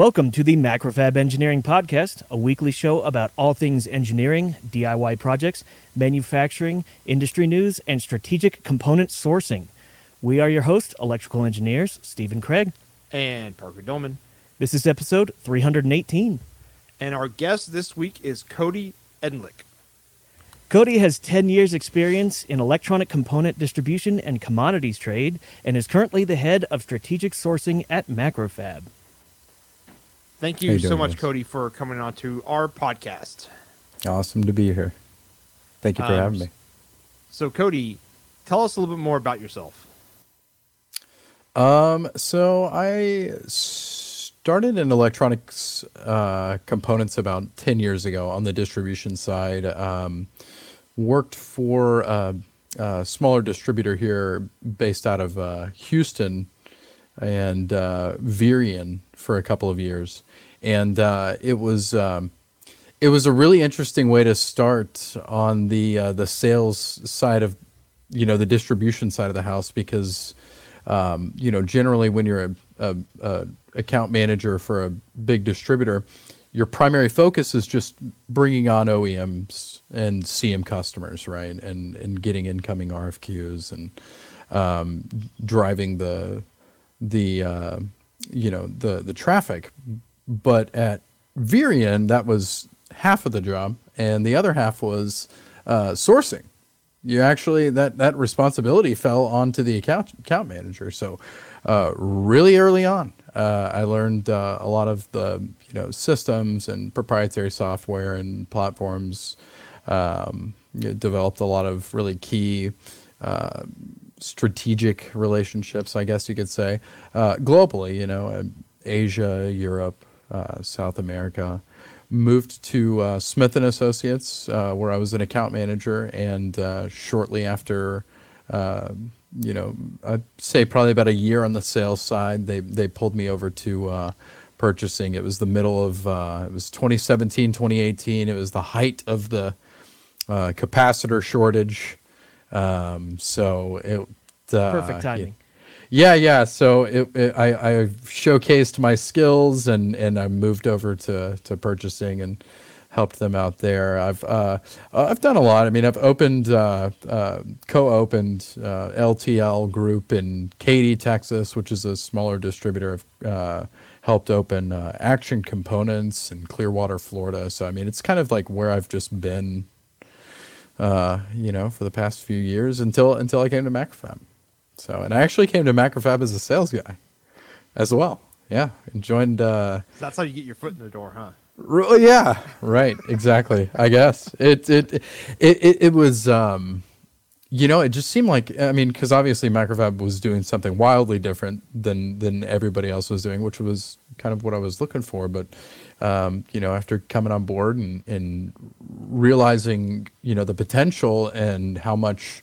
Welcome to the Macrofab Engineering Podcast, a weekly show about all things engineering, DIY projects, manufacturing, industry news, and strategic component sourcing. We are your hosts, electrical engineers Stephen Craig. and Parker Dolman. This is episode 318. And our guest this week is Cody Endlich. Cody has 10 years' experience in electronic component distribution and commodities trade and is currently the head of strategic sourcing at Macrofab. Thank you you so much, guys? Cody, for coming on to our podcast. Awesome to be here. Thank you for Um, having me. So, Cody, tell us a little bit more about yourself. Um, so I started in electronics uh, components about 10 years ago on the distribution side. Um, worked for a, a smaller distributor here based out of uh, Houston and uh, Vyrian for a couple of years. And uh, it was. Um, it was a really interesting way to start on the uh, the sales side of you know the distribution side of the house because um, you know generally when you're a, a, a account manager for a big distributor your primary focus is just bringing on OEMs and CM customers right and and getting incoming RFQs and um, driving the the uh, you know the the traffic. But at Vyrian that was half of the job and the other half was uh, sourcing. You actually that that responsibility fell onto the account account manager. So uh, really early on uh, i learned uh, a lot of the you know systems and proprietary software and platforms. Um, you know, developed a lot of really key uh, strategic relationships i guess you could say uh, globally you know uh, asia europe uh, south america moved to uh, Smith and Associates, uh, where I was an account manager, and uh, shortly after, uh, you know, I'd say probably about a year on the sales side, they they pulled me over to uh, purchasing. It was the middle of it was 2017, 2018. It was the height of the capacitor shortage. Um, so it uh, Perfect timing. Yeah, yeah. So it, it, I, I showcased my skills and, and I moved over to, to purchasing and helped them out there. I've uh, uh, I've done a lot. I mean, I've opened uh, uh, co-opened uh, LTL Group in Katy, Texas, which is a smaller distributor. I've uh, helped open uh, Action Components in Clearwater, Florida. So I mean, it's kind of like where I've just been, uh, you know, for the past few years until until I came to Macrofab. So, and I actually came to Macrofab as a sales guy as well. Yeah, and joined. Uh, So that's how you get your foot in the door, huh? r- yeah, right, exactly. I guess it it it it, it was. Um, you know, it just seemed like I mean, because obviously Macrofab was doing something wildly different than than everybody else was doing, which was kind of what I was looking for. But um, you know, after coming on board and and realizing you know the potential and how much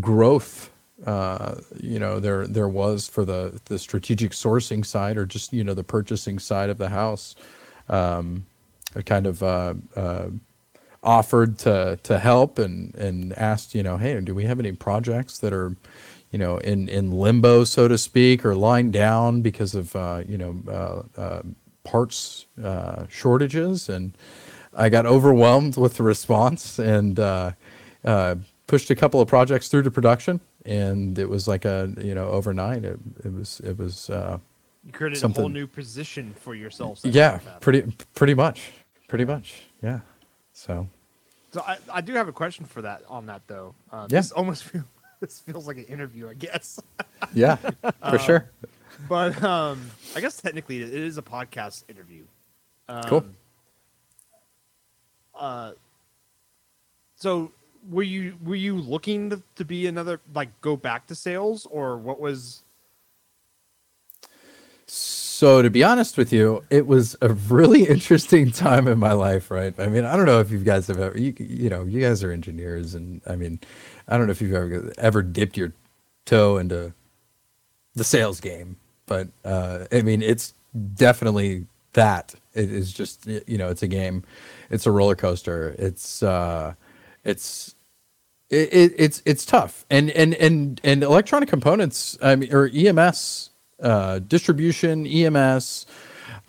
growth uh, you know there there was for the the strategic sourcing side or just you know the purchasing side of the house um, I kind of uh, uh, offered to to help and and asked you know hey do we have any projects that are you know in in limbo so to speak or lying down because of uh, you know uh, uh, parts uh, shortages? And I got overwhelmed with the response and uh, uh, pushed a couple of projects through to production and it was like a you know overnight. It, it was it was uh, You created a whole new position for yourself. yeah pretty pretty much pretty much yeah so So I, I do have a question for that on that though. Uh, Yeah. This almost feel, this feels like an interview, I guess. yeah for sure but um, I guess technically it is a podcast interview. Um, cool Uh, so were you were you looking to, to be another like go back to sales or what was? So to be honest with you, it was a really interesting time in my life, right? I mean, I don't know if you guys have ever, you, you know, you guys are engineers, and I mean, I don't know if you've ever ever dipped your toe into the sales game, but uh, I mean, it's definitely that. It is just, you know, it's a game, it's a roller coaster. It's, uh, it's, it, it, it's it's tough and and and and electronic components i mean or ems uh, distribution ems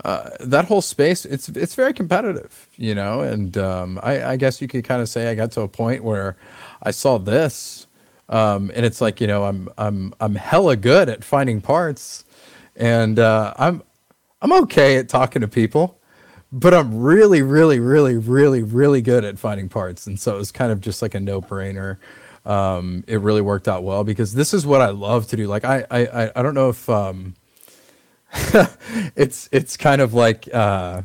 uh, that whole space it's it's very competitive, you know. And um, I, I guess you could kind of say I got to a point where I saw this, um, and it's like you know I'm I'm I'm hella good at finding parts, and uh, I'm I'm okay at talking to people, but I'm really really really really really good at finding parts, and so it was kind of just like a no brainer. Um, it really worked out well because this is what I love to do. Like I I I- I don't know if um, it's it's kind of like uh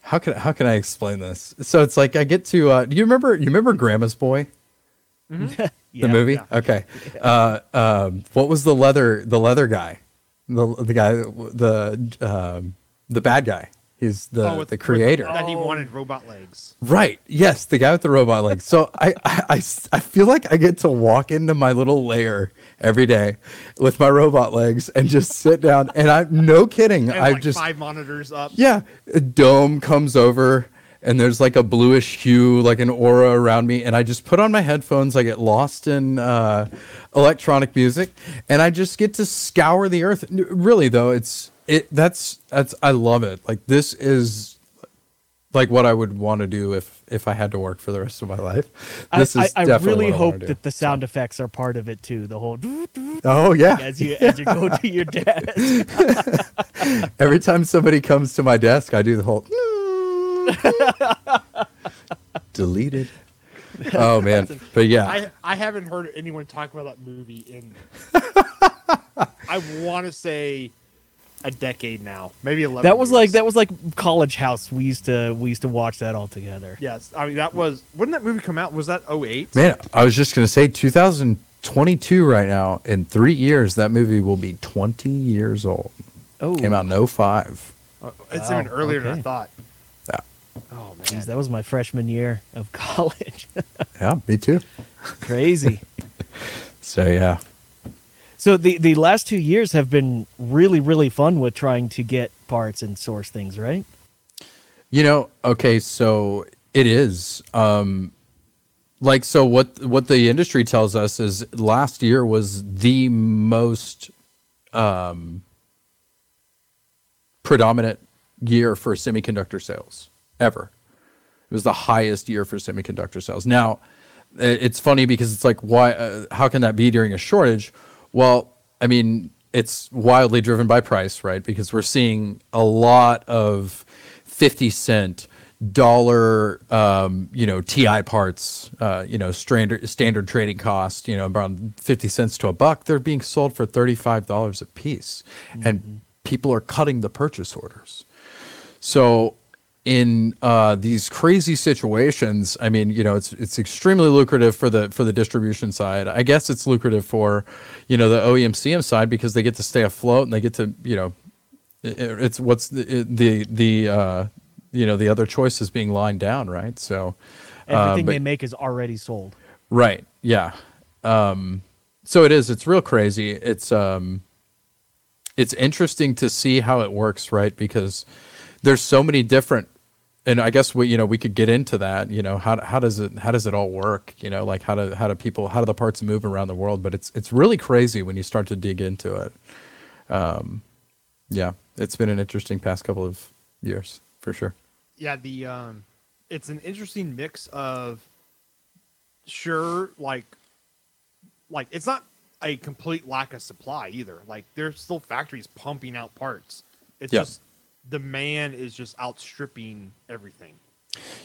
how can how can I explain this? So it's like I get to uh do you remember you remember Grandma's Boy? Yeah. The movie? Okay. Uh um what was the leather the leather guy? The the guy the um the bad guy. He's the Oh, with- the with- creator. that he wanted robot legs. Right. Yes, the guy with the robot legs. So I, I, I feel like I get to walk into my little lair every day with my robot legs and just sit down. And I'm no kidding. And I like just five monitors up. yeah, a dome comes over and there's like a bluish hue, like an aura around me. And I just put on my headphones. I get lost in uh, electronic music and I just get to scour the earth. Really though, it's it. That's that's I love it. Like this is like what I would want to do if if I had to work for the rest of my life. This I, is I definitely really what I hope do. that the sound effects are part of it too. The whole Oh yeah. as you as you go to your desk. Every time somebody comes to my desk, I do the whole deleted. Oh man, but yeah, I I haven't heard anyone talk about that movie in I want to say a decade now, maybe eleven. That was like that was like College House. We used to we used to watch that all together. Yes, I mean that was. When did that movie come out? Was that 08? man, I was just gonna say 2022 right now. In three years, that movie will be 20 years old. Oh, Came out in 05. Uh, It's Wow, even earlier than I thought. Yeah, Oh man, Jeez, that was my freshman year of college. yeah, me too. Crazy. So yeah, So the the last two years have been really really fun with trying to get parts and source things, right? You know, okay, so it is. Um like so what what the industry tells us is last year was the most um predominant year for semiconductor sales ever. It was the highest year for semiconductor sales. Now, it's funny because it's like why uh, how can that be during a shortage? Well, I mean, it's wildly driven by price, right? Because we're seeing a lot of 50 cent dollar um, you know TI parts, uh, you know, standard standard trading cost, you know, around 50 cents to a buck, they're being sold for $35 a piece. And people are cutting the purchase orders. So in uh, these crazy situations, I mean, you know, it's it's extremely lucrative for the for the distribution side. I guess it's lucrative for, you know, the OEM CM side because they get to stay afloat and they get to, you know, it, it's what's the the the uh, you know the other choice is being lined down, right? So uh, Everything but- they make is already sold. Right. Yeah. Um, so it is. It's real crazy. It's um, it's interesting to see how it works, right? Because there's so many different, and I guess we, you know, we could get into that. You know, how how does it how does it all work? You know, like how do how do people how do the parts move around the world? But it's it's really crazy when you start to dig into it. Um, yeah, it's been an interesting past couple of years for sure. yeah. The um, it's an interesting mix of sure, like, like it's not a complete lack of supply either. Like there's still factories pumping out parts. It's Yeah. just demand is just outstripping everything.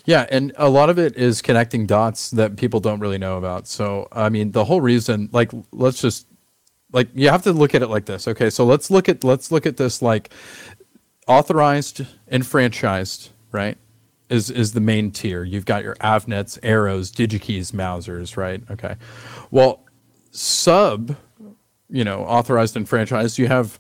Yeah, and a lot of it is connecting dots that people don't really know about. So, I mean, the whole reason, like, let's just, like, you have to look at it like this. Okay, so let's look at let's look at this like authorized and franchised, right? Is is the main tier. You've got your Avnets, Arrows, DigiKeys, Mousers, right? Okay. Well, sub, you know, authorized and franchised, you have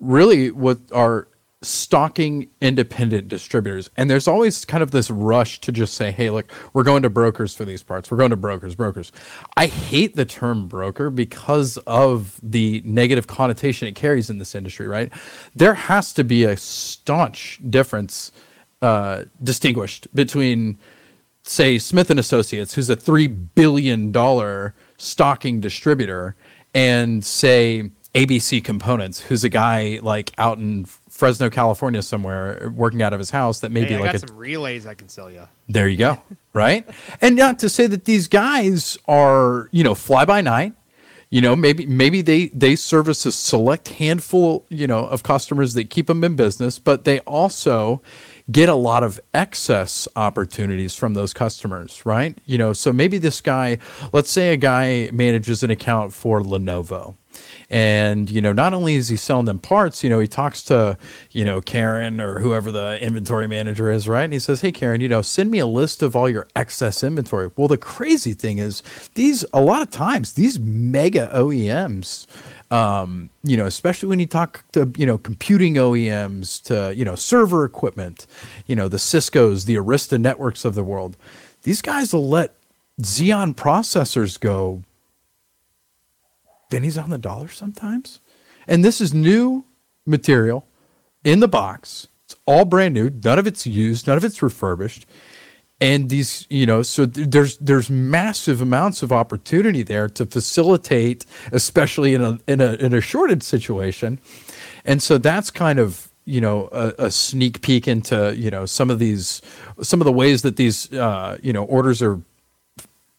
really what are stocking independent distributors. And there's always kind of this rush to just say, hey, look, we're going to brokers for these parts. We're going to brokers, brokers. I hate the term broker because of the negative connotation it carries in this industry, right? There has to be a staunch difference uh, distinguished between say Smith and Associates, who's a three billion dollar stocking distributor, and say ABC Components, who's a guy like out in Fresno, California, somewhere, working out of his house. That may Hey, be like got a some relays I can sell you. there you go. Right. and not to say that these guys are, you know, fly by night. You know, maybe maybe they they service a select handful, you know, of customers that keep them in business, but they also get a lot of excess opportunities from those customers, right? You know, so maybe this guy, let's say a guy manages an account for Lenovo and you know not only is he selling them parts you know he talks to you know karen or whoever the inventory manager is right and he says hey karen you know send me a list of all your excess inventory well the crazy thing is these a lot of times these mega oems um, you know, especially when you talk to you know computing OEMs, to you know server equipment, you know the Cisco's, the Arista networks of the world. These guys will let Xeon processors go pennies on the dollar sometimes. And this is new material in the box. It's all brand new. None of it's used. None of it's refurbished. And these, you know, so th- there's there's massive amounts of opportunity there to facilitate, especially in a in a in a shortage situation. And so that's kind of you know a, a sneak peek into you know some of these some of the ways that these uh, you know orders are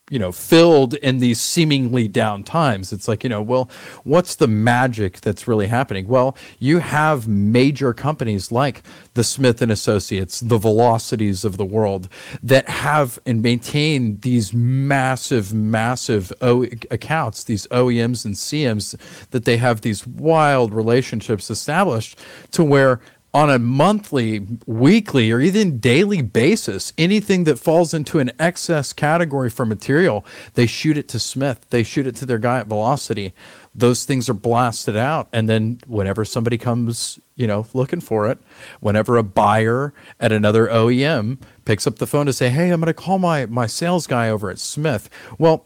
you know filled in these seemingly down times. It's like you know well what's the magic that's really happening? Well you have major companies like the smith and associates the velocities of the world that have and maintain these massive massive o- accounts these oems and cms that they have these wild relationships established to where on a monthly, weekly, or even daily basis, anything that falls into an excess category for material, they shoot it to Smith. They shoot it to their guy at Velocity. Those things are blasted out. And then whenever somebody comes, you know, looking for it, whenever a buyer at another OEM picks up the phone to say, Hey, I'm going to call my, my sales guy over at Smith. Well,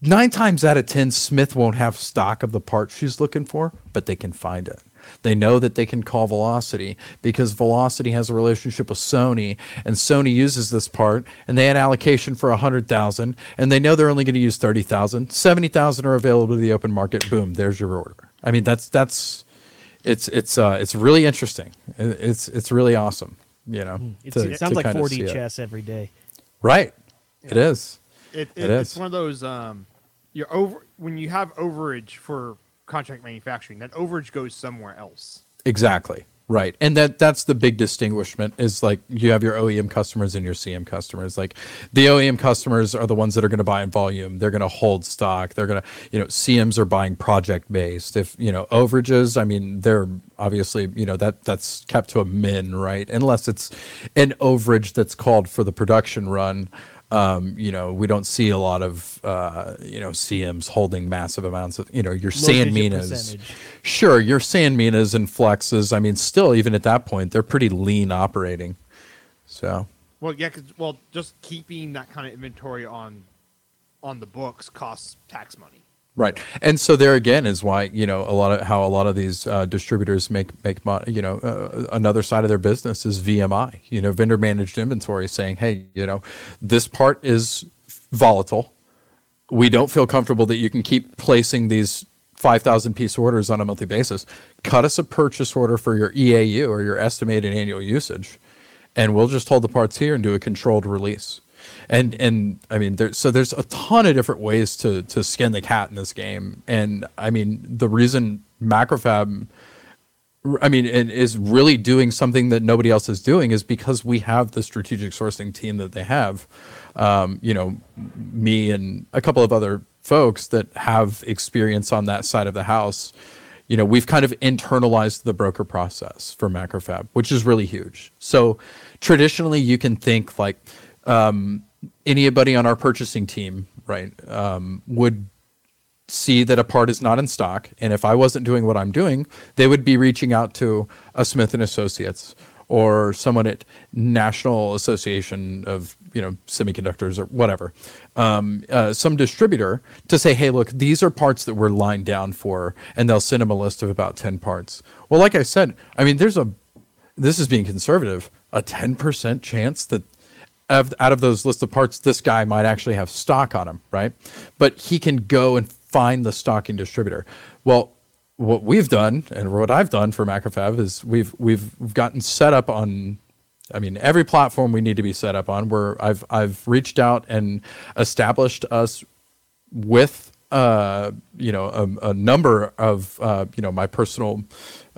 nine times out of 10, Smith won't have stock of the part she's looking for, but they can find it. They know that they can call Velocity because Velocity has a relationship with Sony, and Sony uses this part, and they had allocation for 100,000, and they know they're only going to use 30,000. 70,000 are available to the open market. Boom, there's your order. I mean, that's that's it's it's uh it's really interesting. It's it's really awesome, you know. It's, to- it sounds like kinda 4D see it. chess every day. Right. It is. It, It it, it's one of those um, you're over when you have overage for contract manufacturing. That overage goes somewhere else. Exactly. Right. And that that's the big distinguishment is like you have your OEM customers and your CM customers. Like the OEM customers are the ones that are going to buy in volume. They're going to hold stock. They're going to, you know, CMs are buying project based. If, you know, overages, I mean, they're obviously, you know, that that's kept to a min, right? Unless it's an overage that's called for the production run. Um, you know, we don't see a lot of uh, you know CMs holding massive amounts of you know your San digit Minas. percentage. Sure, your Sanminas and Flexes. I mean, still, even at that point, they're pretty lean operating. So, Well, yeah, 'cause- well, just keeping that kind of inventory on on the books costs tax money. Right, and so there again is why you know a lot of how a lot of these uh, distributors make make money. You know, uh, another side of their business is VMI. You know, vendor managed inventory, saying, hey, you know, this part is volatile. We don't feel comfortable that you can keep placing these 5,000 piece orders on a monthly basis. Cut us a purchase order for your EAU or your estimated annual usage, and we'll just hold the parts here and do a controlled release. And and I mean, there, so there's a ton of different ways to to skin the cat in this game. And I mean, the reason Macrofab I mean, and is really doing something that nobody else is doing is because we have the strategic sourcing team that they have. Um, you know, me and a couple of other folks that have experience on that side of the house. You know, we've kind of internalized the broker process for Macrofab, which is really huge. So traditionally, you can think like um, anybody on our purchasing team, right, um, would see that a part is not in stock and if i wasn't doing what i'm doing they would be reaching out to a smith and associates or someone at national association of you know semiconductors or whatever um, uh, some distributor to say hey look these are parts that we're lined down for and they'll send them a list of about 10 parts. Well like i said i mean there's a this is being conservative a 10% chance that out of those list of parts, this guy might actually have stock on him, right? But he can go and find the stocking distributor. Well, what we've done and what I've done for Macrofab is we've we've gotten set up on I mean every platform we need to be set up on where I've I've reached out and established us with uh, you know a, a number of uh, you know my personal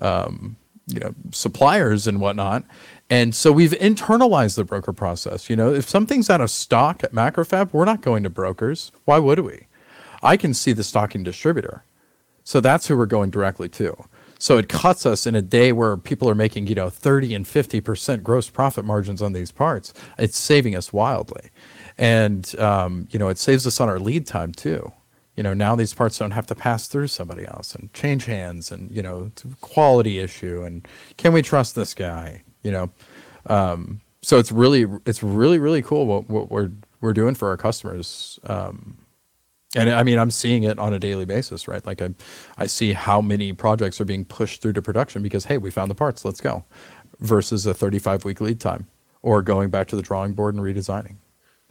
um, you know suppliers and whatnot and so we've internalized the broker process you know if something's out of stock at macrofab we're not going to brokers why would we i can see the stocking distributor so that's who we're going directly to. So it cuts us in a day where people are making, you know, 30 and 50% gross profit margins on these parts. It's saving us wildly. And, um, you know, it saves us on our lead time too. You know, now these parts don't have to pass through somebody else and change hands and, you know, it's a quality issue. And can we trust this guy? You know, um, so it's really, it's really, really cool what, what we're, we're doing for our customers. Um, and I mean, I'm seeing it on a daily basis, right? Like I, I see how many projects are being pushed through to production because hey, we found the parts, let's go, versus a 35 week lead time, or going back to the drawing board and redesigning.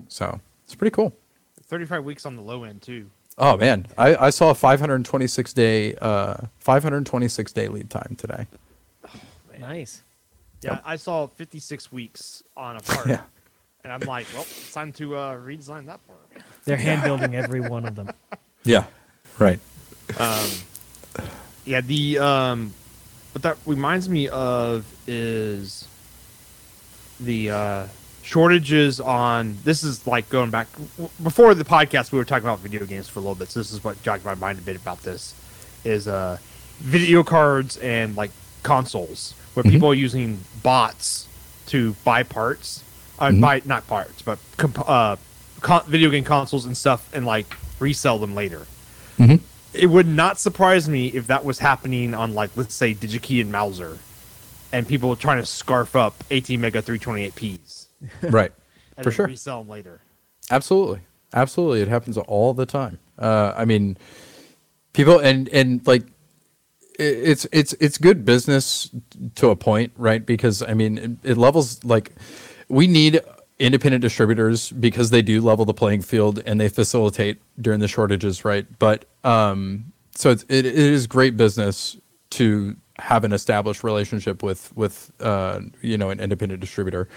So it's pretty cool. 35 weeks on the low end too. Oh man, I, I saw a 526 day, uh, 526 day lead time today. Nice. Yeah, I saw 56 weeks on a part. Yeah. And I'm like, well, it's time to uh, redesign that part. They're hand building every one of them. Yeah. Right. Um, yeah, the um, what that reminds me of is the uh, shortages on. This is like going back before the podcast. We were talking about video games for a little bit. So this is what jogged my mind a bit about this. Is uh, video cards and like consoles where people are using bots to buy parts, uh, Mhm. buy not parts, but comp- uh, con- video game consoles and stuff, and like resell them later Mhm. it would not surprise me if that was happening on like let's say DigiKey and Mouser, and people were trying to scarf up ATmega328Ps Right. and For then sure. resell them later. Absolutely, absolutely. It happens all the time. Uh, I mean, people and and like it's it's it's good business to a point, right? Because I mean, it, it levels like we need independent distributors because they do level the playing field and they facilitate during the shortages, right? But um, so it's, it, it is great business to have an established relationship with with uh, you know an independent distributor,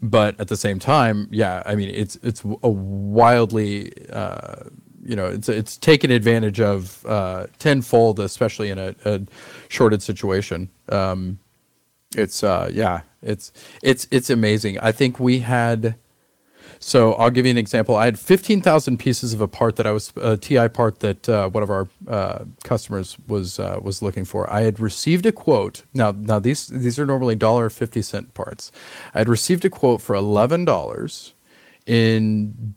but at the same time, yeah, I mean it's it's a wildly uh, you know it's it's taken advantage of uh, tenfold, especially in a, a shorted situation. Um, it's uh, yeah, it's it's it's amazing. I think we had. So I'll give you an example. I had 15,000 pieces of a part that I was a TI part that uh, one of our uh, customers was uh, was looking for. I had received a quote. Now now these these are normally dollar fifty cent parts. I had received a quote for eleven dollars in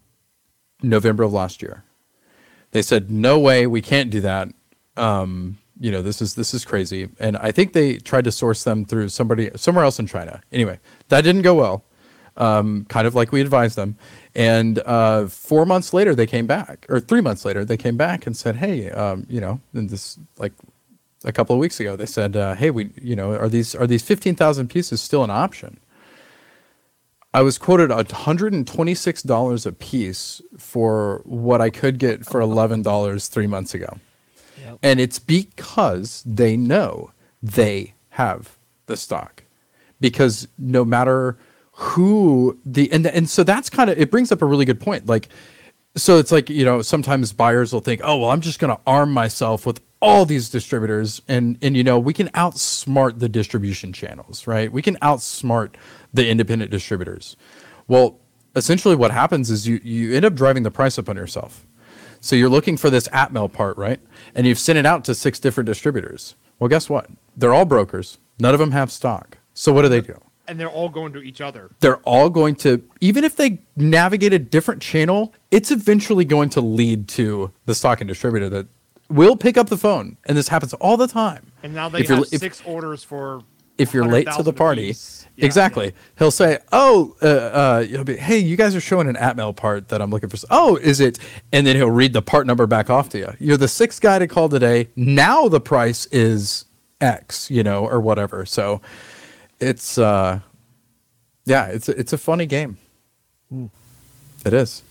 November of last year. They said no way, we can't do that. Um, you know this is this is crazy, and I think they tried to source them through somebody somewhere else in China. Anyway, that didn't go well um, kind of like we advised them. And uh, four months later, they came back, or three months later, they came back and said, "Hey, um, you know, this like a couple of weeks ago, they said, uh, "Hey, we, you know, are these are these fifteen thousand pieces still an option?" I was quoted hundred and twenty six dollars a piece for what I could get for eleven dollars three months ago. Yep. And it's because they know they have the stock. Because no matter who the and and so that's kind of it brings up a really good point. Like so it's like, you know, sometimes buyers will think, "Oh, well, I'm just going to arm myself with all these distributors and and you know, we can outsmart the distribution channels, right? We can outsmart the independent distributors." Well, essentially what happens is you you end up driving the price up on yourself. So you're looking for this Atmel part, right? And you've sent it out to six different distributors. Well, guess what? They're all brokers. None of them have stock. So what do they do? And they're all going to each other. They're all going to, even if they navigate a different channel, it's eventually going to lead to the stock and distributor that will pick up the phone. And this happens all the time. And now they If have if- six orders for. If you're late to the party. Yeah, exactly. yeah. He'll say, "Oh, uh, uh, he'll be, hey, you guys are showing an Atmel part that I'm looking for. Oh, is it?" And then he'll read the part number back off to you. You're the sixth guy to call today. Now the price is X, you know, or whatever. So it's, uh, yeah, it's a, it's a funny game. Hmm. It is.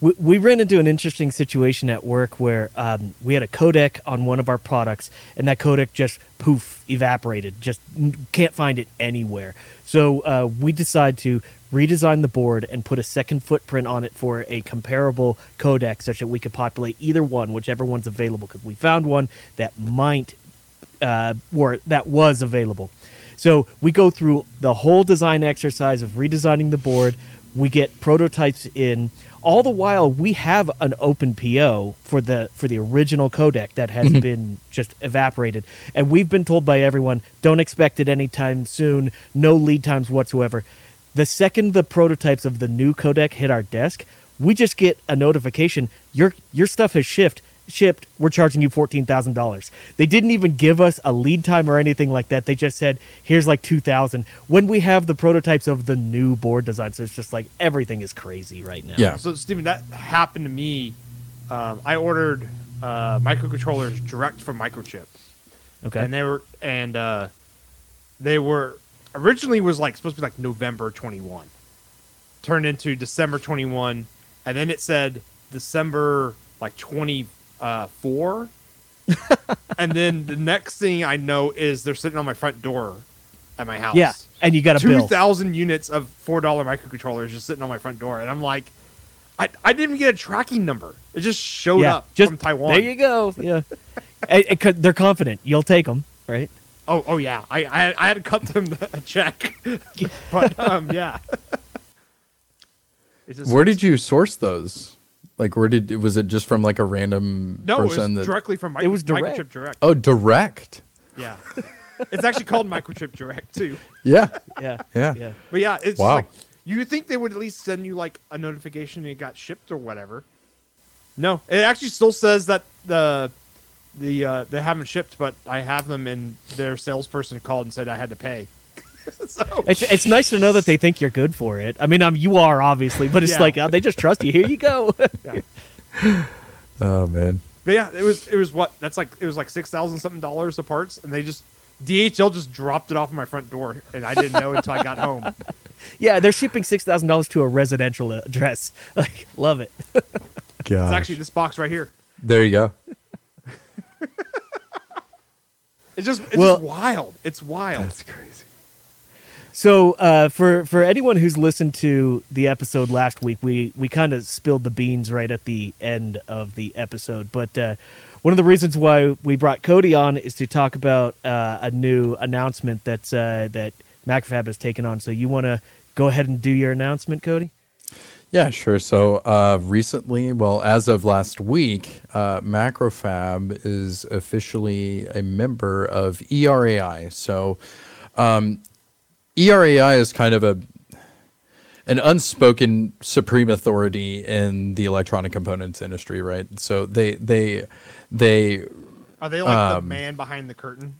We, we ran into an interesting situation at work where um, we had a codec on one of our products, and that codec just poof evaporated. Just can't find it anywhere. So uh, we decided to redesign the board and put a second footprint on it for a comparable codec, such that we could populate either one, whichever one's available. Because we found one that might, uh, or that was available. So we go through the whole design exercise of redesigning the board. We get prototypes in. All the while, we have an open PO for the for the original codec that has mm-hmm. been just evaporated, and we've been told by everyone, don't expect it anytime soon. No lead times whatsoever. The second the prototypes of the new codec hit our desk, we just get a notification your your stuff has shipped shipped we're charging you $14000 they didn't even give us a lead time or anything like that. They just said here's like 2000 when we have the prototypes of the new board design so it's just like everything is crazy right now. Yeah. So, Steven, that happened to me. Um, I ordered uh, microcontrollers direct from Microchip, okay. And they were and uh, they were originally was like supposed to be like November 21, turned into December 21, and then it said December like 24. and then the next thing I know is they're sitting on my front door at my house. yeah and you got a two bill thousand units of four dollar microcontrollers just sitting on my front door, and I'm like, I, I didn't even get a tracking number. It just showed yeah up just from Taiwan. there you go yeah And- and 'cause they're confident you'll take them right Oh oh yeah, I, I I had to cut them a check, but um yeah. Where did you source those? Like, where did was it just from like a random person? no? It was person that? directly from It was direct. Microchip Direct. Oh, direct. Yeah, it's actually called Microchip Direct too. Yeah. yeah Yeah. yeah But yeah, it's Wow. like you think they would at least send you like a notification it got shipped or whatever. No, it actually still says that the the uh, they haven't shipped, but I have them, and their salesperson called and said I had to pay. so It's, it's nice to know that they think you're good for it. I mean, um, you are obviously, but it's Yeah. like uh, they just trust you. Here you go. Oh man. But yeah, it was it was what that's like it was like six thousand something dollars of parts, and they just DHL just dropped it off my front door, and I didn't know until I got home. yeah, they're shipping six thousand dollars to a residential address. Like, love it. Gosh. It's actually this box right here. there you go. It's just it's Well- just wild. It's wild. That's crazy. So, uh, for for anyone who's listened to the episode last week, we we kind of spilled the beans right at the end of the episode. But uh, one of the reasons why we brought Cody on is to talk about uh, a new announcement that's uh, that MacFab has taken on. So, you want to go ahead and do your announcement, Cody? Yeah, sure. So uh, recently, well, as of last week, uh, Macrofab is officially a member of ERAI. So um, ERAI is kind of a an unspoken supreme authority in the electronic components industry, right? So they they they Are they like the Um, man behind the curtain?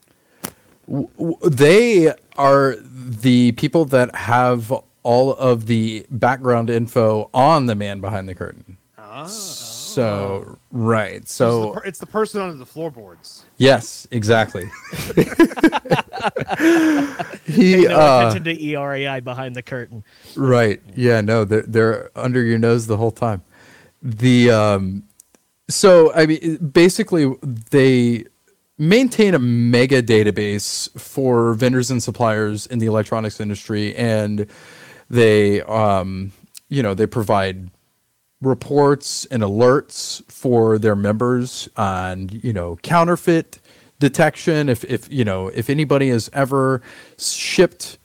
W- They are the people that have all of the background info on the man behind the curtain. Oh. So right. It's, So the, per- it's the person under the floorboards. yes, exactly. he no uh, attention to ERAI behind the curtain. Right. Yeah, no, they're they're under your nose the whole time. The um so I mean basically they maintain a mega database for vendors and suppliers in the electronics industry and they um you know, they provide reports and alerts for their members on you know counterfeit detection if if you know if anybody has ever shipped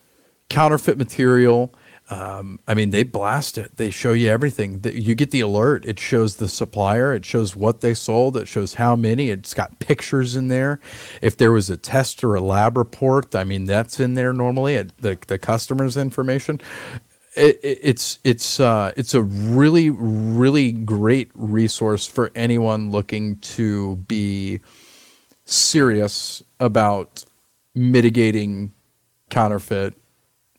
counterfeit material um, i mean they blast it. They show you everything. You get the alert. It shows the supplier. It shows what they sold. It shows how many. It's got pictures in there. If there was a test or a lab report i mean that's in there normally it, the, the customer's information. It, it- it's it's uh, it's a really really great resource for anyone looking to be serious about mitigating counterfeit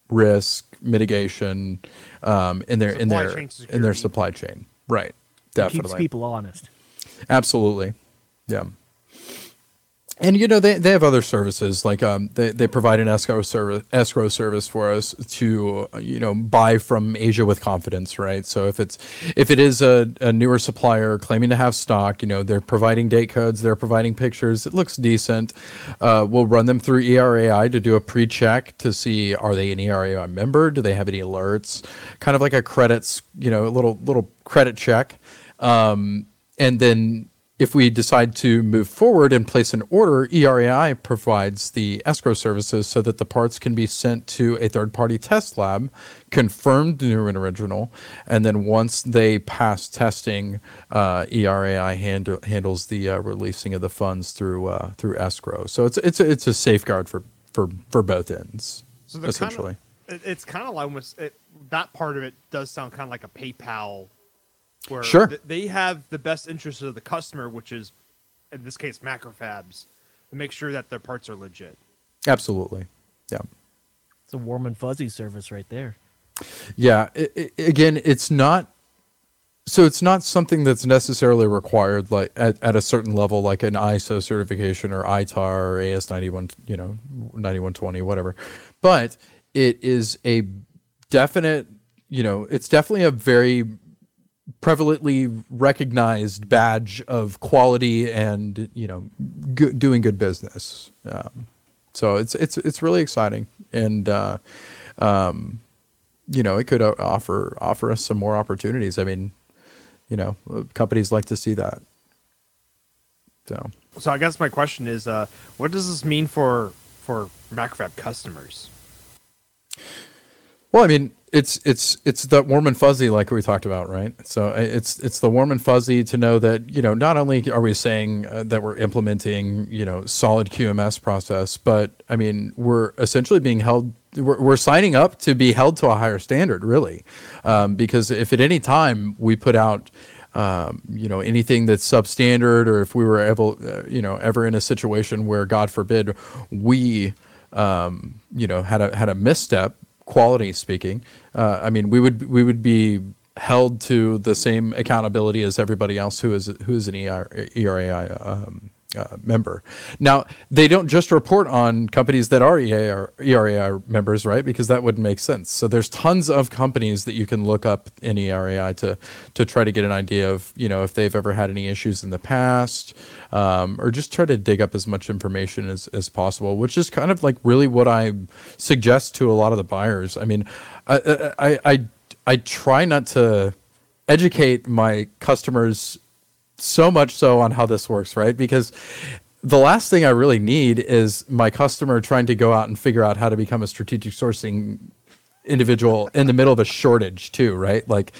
risk mitigation um, in their in Supply their chain in their supply chain. Right, definitely Keeps people honest. absolutely, yeah. And you know they, they have other services like um they, they provide an escrow service escrow service for us to you know buy from Asia with confidence right? So if it's if it is a, a newer supplier claiming to have stock you know they're providing date codes they're providing pictures it looks decent. Uh, we'll run them through ERAI to do a pre-check to see are they an ERAI member? Do they have any alerts? Kind of like a credits you know a little little credit check. Um, and then if we decide to move forward and place an order, ERAI provides the escrow services so that the parts can be sent to a third party test lab, confirmed new and original. And then once they pass testing, uh, ERAI hand, handles the uh, releasing of the funds through uh, through escrow. So it's, it's, a, it's a safeguard for, for, for both ends, so essentially. Kind of, it's kind of like almost, it, that part of it does sound kind of like a PayPal where sure. th- they have the best interest of the customer, which is in this case macrofabs, to make sure that their parts are legit. Absolutely, yeah. It's a warm and fuzzy service right there. Yeah. It, it, again, it's not. So it's not something that's necessarily required, like at, at a certain level, like an ISO certification or ITAR or AS ninety one, you know, ninety one twenty, whatever. But it is a definite, you know, it's definitely a very prevalently recognized badge of quality and you know g- doing good business. Um, so it's it's it's really exciting, and uh, um, you know it could uh, offer offer us some more opportunities. I mean, you know, companies like to see that. So, so I guess my question is, uh, what does this mean for for Macrofab customers? Well, I mean, it's it's it's the warm and fuzzy like we talked about, right? So uh, it's it's the warm and fuzzy to know that you know not only are we saying uh, that we're implementing you know solid QMS process, but I mean we're essentially being held. We're, we're signing up to be held to a higher standard, really, um, because if at any time we put out um, you know anything that's substandard, or if we were ever uh, you know ever in a situation where God forbid we um, you know had a had a misstep quality speaking, uh, I mean, we would we would be held to the same accountability as everybody else who is who is an ER, ERAI um, uh, member. Now, they don't just report on companies that are EAR, ERAI members, right? Because that wouldn't make sense. So there's tons of companies that you can look up in ERAI to to try to get an idea of you know if they've ever had any issues in the past, um, or just try to dig up as much information as as possible. Which is kind of like really what I suggest to a lot of the buyers. I mean, I I I, I try not to educate my customers so much so on how this works, right? Because the last thing I really need is my customer trying to go out and figure out how to become a strategic sourcing individual in the middle of a shortage, too, right? Like,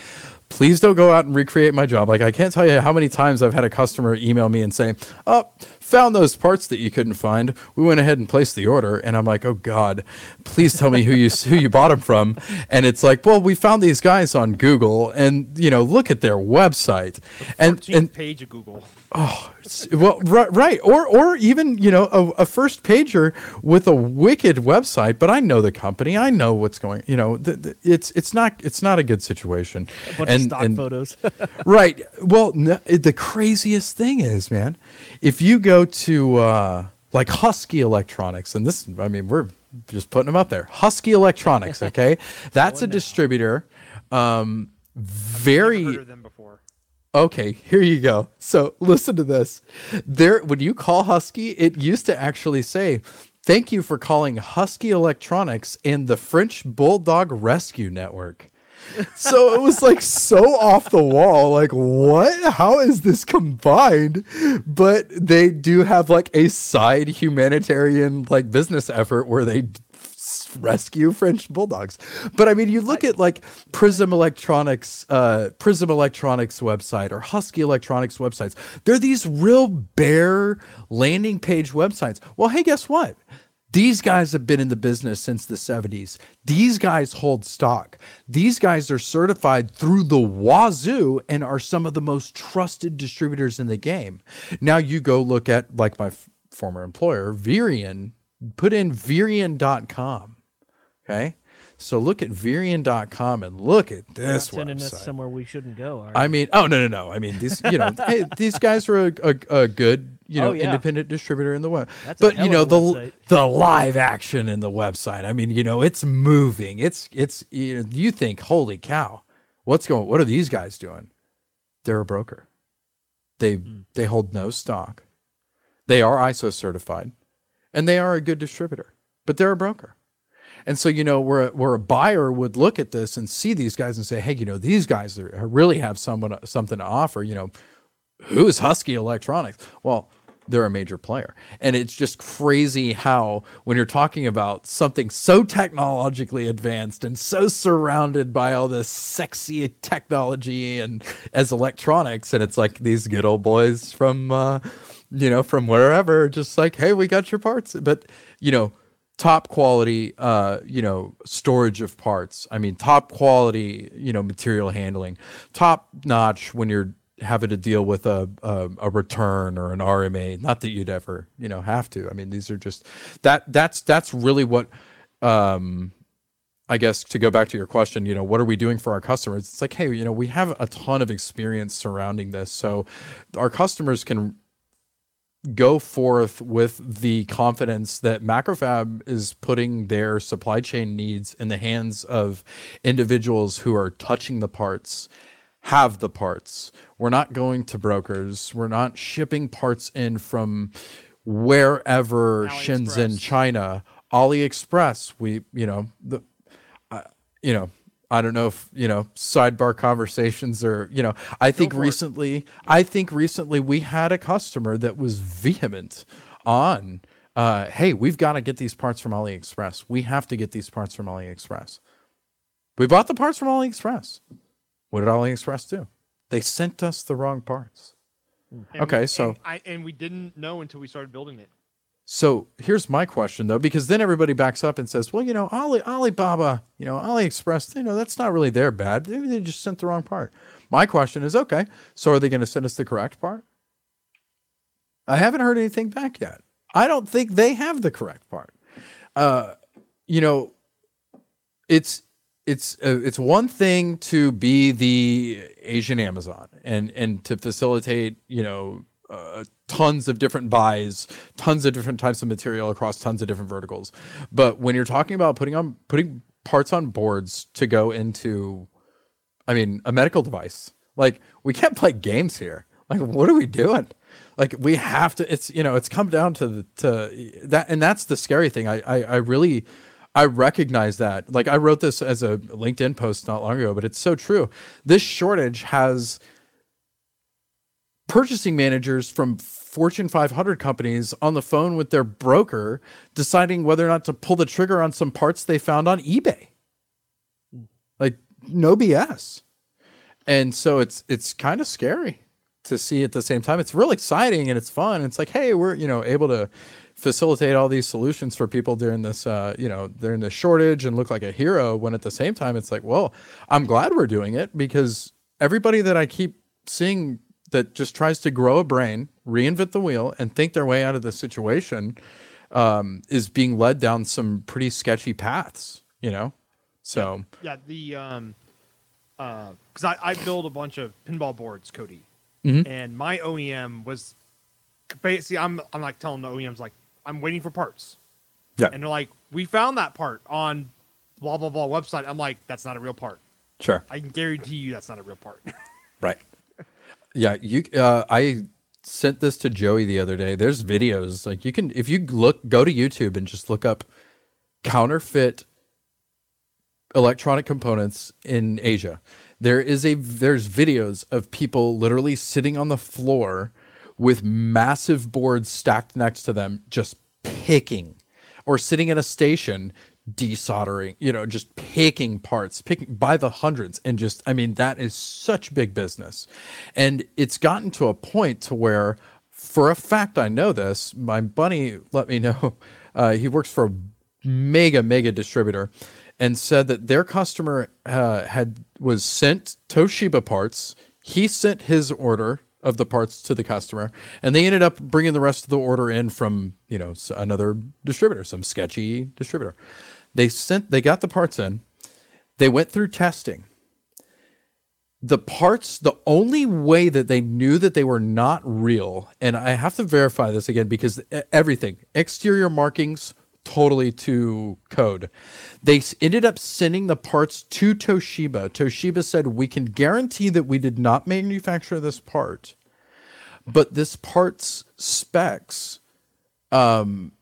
please don't go out and recreate my job. Like, I can't tell you how many times I've had a customer email me and say, Oh, found those parts that you couldn't find. We went ahead and placed the order. And I'm like, Oh, God, please tell me who you, who you bought them from. And it's like, Well, we found these guys on Google and, you know, look at their website. And, and page of Google. Oh, well, right, right, or or even you know a, a, first pager with a wicked website, but I know the company, I know what's going. You know, the, the, it's it's not it's not a good situation. A bunch and, of stock and, photos. right. Well, no, the craziest thing is, man, if you go to uh, like Husky Electronics, and this, I mean, we're just putting them up there. Husky Electronics, okay, that's a distributor. Um, very Okay, here you go. So listen to this. There, when you call Husky, it used to actually say, "Thank you for calling Husky Electronics and the French Bulldog Rescue Network." So it was like so off the wall. Like, what? How is this combined? But they do have like a side humanitarian like business effort where they rescue French bulldogs. But I mean, you look at like Prism Electronics, uh, Prism Electronics website or Husky Electronics websites. They're these real bare landing page websites. Well, hey, guess what? These guys have been in the business since the 70s. These guys hold stock. These guys are certified through the wazoo and are some of the most trusted distributors in the game. Now you go look at like my f- former employer, Vyrian, put in vyrian.com Okay. So look at Vyrian.com and look at this Not sending us somewhere we shouldn't go. Right. I mean, oh no, no, no. I mean, these, you know, hey, these guys are a, a, a good, you know, Oh, yeah. independent distributor in the web. That's but you know, the website. the live action in the website. I mean, you know, it's moving. It's it's you, know, you think, holy cow, what's going? What are these guys doing? They're a broker. They Hmm. they hold no stock. They are ISO certified, and they are a good distributor. But they're a broker. And so, you know, where where a buyer would look at this and see these guys and say, "Hey, you know, these guys are, really have someone something to offer." You know, who is Husky Electronics? Well, they're a major player, and it's just crazy how when you're talking about something so technologically advanced and so surrounded by all this sexy technology and as electronics, and it's like these good old boys from, uh, you know, from wherever, just like, "Hey, we got your parts," but you know top quality uh you know storage of parts i mean top quality you know material handling top notch when you're having to deal with a, a a return or an rma not that you'd ever you know have to i mean these are just that that's that's really what um I guess to go back to your question, you know, what are we doing for our customers? It's like, hey, you know, we have a ton of experience surrounding this. So our customers can go forth with the confidence that Macrofab is putting their supply chain needs in the hands of individuals who are touching the parts, have the parts. We're not going to brokers. We're not shipping parts in from wherever Shenzhen, China, AliExpress. We, you know, the, uh, you know, I don't know if you know sidebar conversations or you know. I think for it. recently, I think recently we had a customer that was vehement on, uh, "Hey, we've got to get these parts from AliExpress. We have to get these parts from AliExpress." We bought the parts from AliExpress. What did AliExpress do? They sent us the wrong parts. And Okay, we- so- and I and we didn't know until we started building it. So here's my question though, because then everybody backs up and says, "Well, you know, Ali, Alibaba, you know, AliExpress, you know, that's not really their bad. Maybe they just sent the wrong part." My question is, okay, so are they going to send us the correct part? I haven't heard anything back yet. I don't think they have the correct part. Uh, you know, it's it's uh, it's one thing to be the Asian Amazon and and to facilitate, you know, uh, tons of different buys, tons of different types of material across tons of different verticals. But when you're talking about putting on putting parts on boards to go into, I mean, a medical device, like we can't play games here. Like, what are we doing? Like, we have to. It's you know, it's come down to the to that, and that's the scary thing. I I, I really. I recognize that. Like I wrote this as a LinkedIn post not long ago, but it's so true. This shortage has purchasing managers from Fortune 500 companies on the phone with their broker deciding whether or not to pull the trigger on some parts they found on eBay. Like no BS. And so it's it's kind of scary to see at the same time. It's real exciting and it's fun. It's like, hey, we're, you know, able to facilitate all these solutions for people during this uh, you know, during the shortage and look like a hero when at the same time it's like, well, I'm glad we're doing it because everybody that I keep seeing that just tries to grow a brain, reinvent the wheel, and think their way out of the situation um, is being led down some pretty sketchy paths, you know? So, Yeah, the um, uh, because I I build a bunch of pinball boards, Cody, Mhm. and my OEM was basically I'm I'm like telling the OEMs like I'm waiting for parts, yeah, and they're like we found that part on blah blah blah website. I'm like that's not a real part. sure. I can guarantee you that's not a real part. Right. Yeah, you. Uh, I sent this to Joey the other day. There's videos like you can if you look go to YouTube and just look up counterfeit electronic components in Asia. There is a there's videos of people literally sitting on the floor with massive boards stacked next to them just picking or sitting at a station desoldering, you know, just picking parts, picking by the hundreds and just I mean that is such big business. And it's gotten to a point to where for a fact I know this, my buddy let me know uh, he works for a mega mega distributor and said that their customer uh, had was sent Toshiba parts. He sent his order of the parts to the customer, and they ended up bringing the rest of the order in from you know another distributor, some sketchy distributor. They sent they got the parts in. They went through testing. The parts, the only way that they knew that they were not real, and I have to verify this again because everything, exterior markings, totally to code. They ended up sending the parts to Toshiba. Toshiba said, We can guarantee that we did not manufacture this part, but this part's specs um,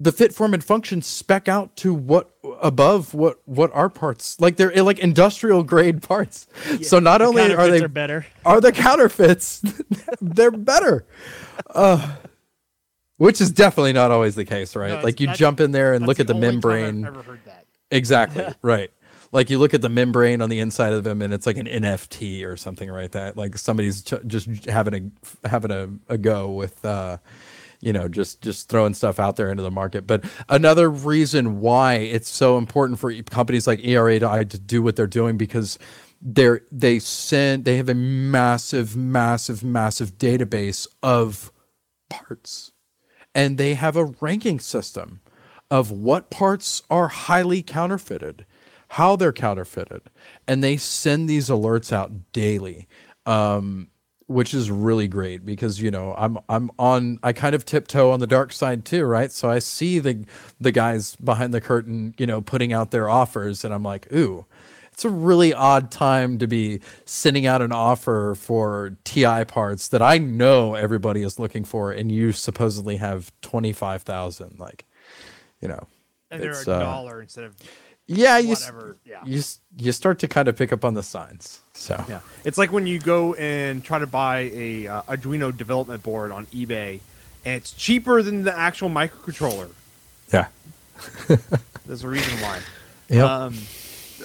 the fit form and function spec out to what above what what are parts like they're like industrial grade parts so not only are they are better. are the counterfeits they're better uh, which is definitely not always the case right No, like you jump in there and look at the only time I've membrane ever heard that. Exactly. right. Like you look at the membrane on the inside of them, and it's like an NFT or something right that. Like somebody's ch- just having a having a, a go with, uh, you know, just just throwing stuff out there into the market. But another reason why it's so important for companies like ERAI to, do what they're doing because they're they send they have a massive, massive, massive database of parts. And they have a ranking system of what parts are highly counterfeited, how they're counterfeited, and they send these alerts out daily, um, which is really great because you know I'm I'm on I kind of tiptoe on the dark side too, right? So I see the the guys behind the curtain, you know, putting out their offers, and I'm like, ooh. It's a really odd time to be sending out an offer for TI parts that I know everybody is looking for, and you supposedly have twenty five thousand. Like, you know, And they're a uh, dollar instead of yeah, you whatever. Yeah. you you start to kind of pick up on the signs. So Yeah, it's like when you go and try to buy a uh, Arduino development board on eBay, and it's cheaper than the actual microcontroller. yeah, There's a reason why. Yep. Um,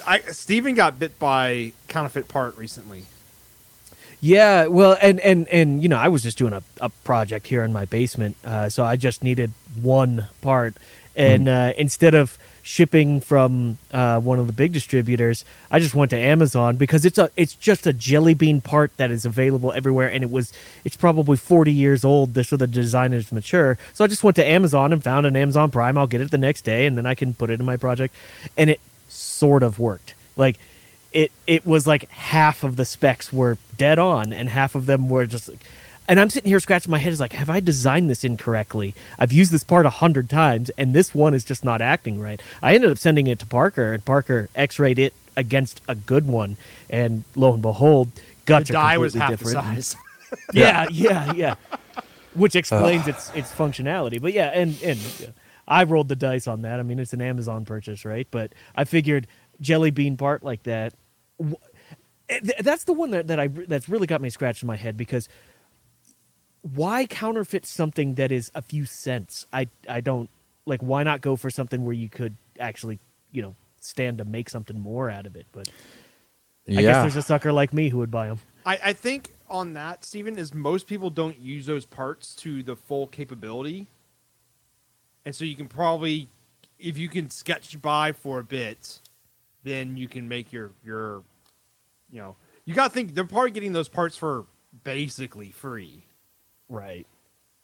I Steven got bit by counterfeit part recently. Yeah, well, and and and you know, I was just doing a, a project here in my basement, uh, so I just needed one part, and uh, instead of shipping from uh, one of the big distributors, I just went to Amazon because it's a it's just a jelly bean part that is available everywhere, and it was it's probably forty years old, This so the design is mature. So I just went to Amazon and found an Amazon Prime. I'll get it the next day, and then I can put it in my project, and it sort of worked. Like it it was like half of the specs were dead on and half of them were just like and I'm sitting here scratching my head is like have I designed this incorrectly? I've used this part a hundred times and this one is just not acting right. I ended up sending it to Parker and Parker x-rayed it against a good one and lo and behold The guts are die was half different. the size. yeah yeah yeah. Which explains its its functionality but yeah and and I rolled the dice on that. I mean it's an Amazon purchase right? But I figured jelly bean part like that eh, that's the one that, that I that's really got me scratching my head because why counterfeit something that is a few cents? I I don't like why not go for something where you could actually, you know, stand to make something more out of it, but I guess there's a sucker like me who would buy them. I, I think on that, Steven, is most people don't use those parts to the full capability. And so you can probably, if you can sketch by for a bit, then you can make your, your you know, you got to think they're probably getting those parts for basically free. Right.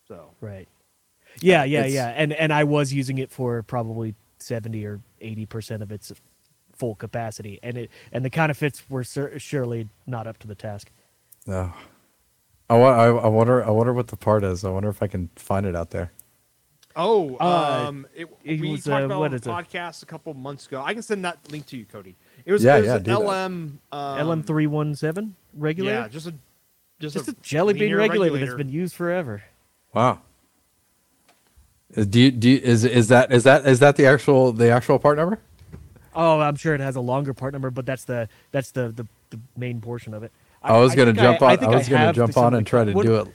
So, Right. Yeah, yeah, It's- yeah. And and I was using it for probably 70 or 80% of its full capacity and it and the counterfeits were sur- surely not up to the task. No. I, I, I wonder. I wonder what the part is. I wonder if I can find it out there. oh, Uh, um, it, it we was, talked uh, about what it on is the it? podcast a couple months ago. I can send that link to you, Cody. It was, Yeah, it was yeah, an. LM, um, LM317 regulator? Yeah, just a just, just a jelly bean linear regulator, that's been used forever. Wow. Do you, do you, is is that is that is that the actual the actual part number? Oh, I'm sure it has a longer part number, but that's the that's the the, the main portion of it. I, was gonna jump I on. I, think was gonna jump on and try to what- do it.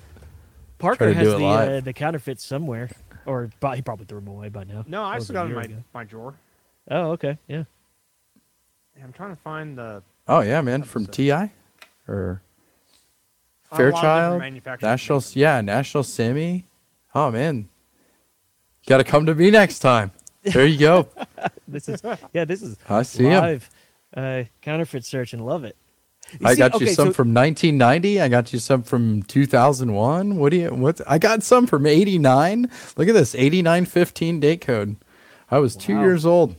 Parker has it the uh, the counterfeits somewhere, or but he probably threw them away by now. No, I still got it in my, ago. my drawer. Oh, okay, yeah. Yeah, I'm trying to find the Oh yeah, man, from TI or a lot of different Fairchild, manufacturers National, yeah, National Semi. Oh man, got to come to me next time. There you go. This is yeah, this is I see live uh, counterfeit search and love it. You I see- got you okay, some so- from 1990. I got you some from 2001. What do you? What? I got some from 89. Look at this 8915 date code. I was two years old.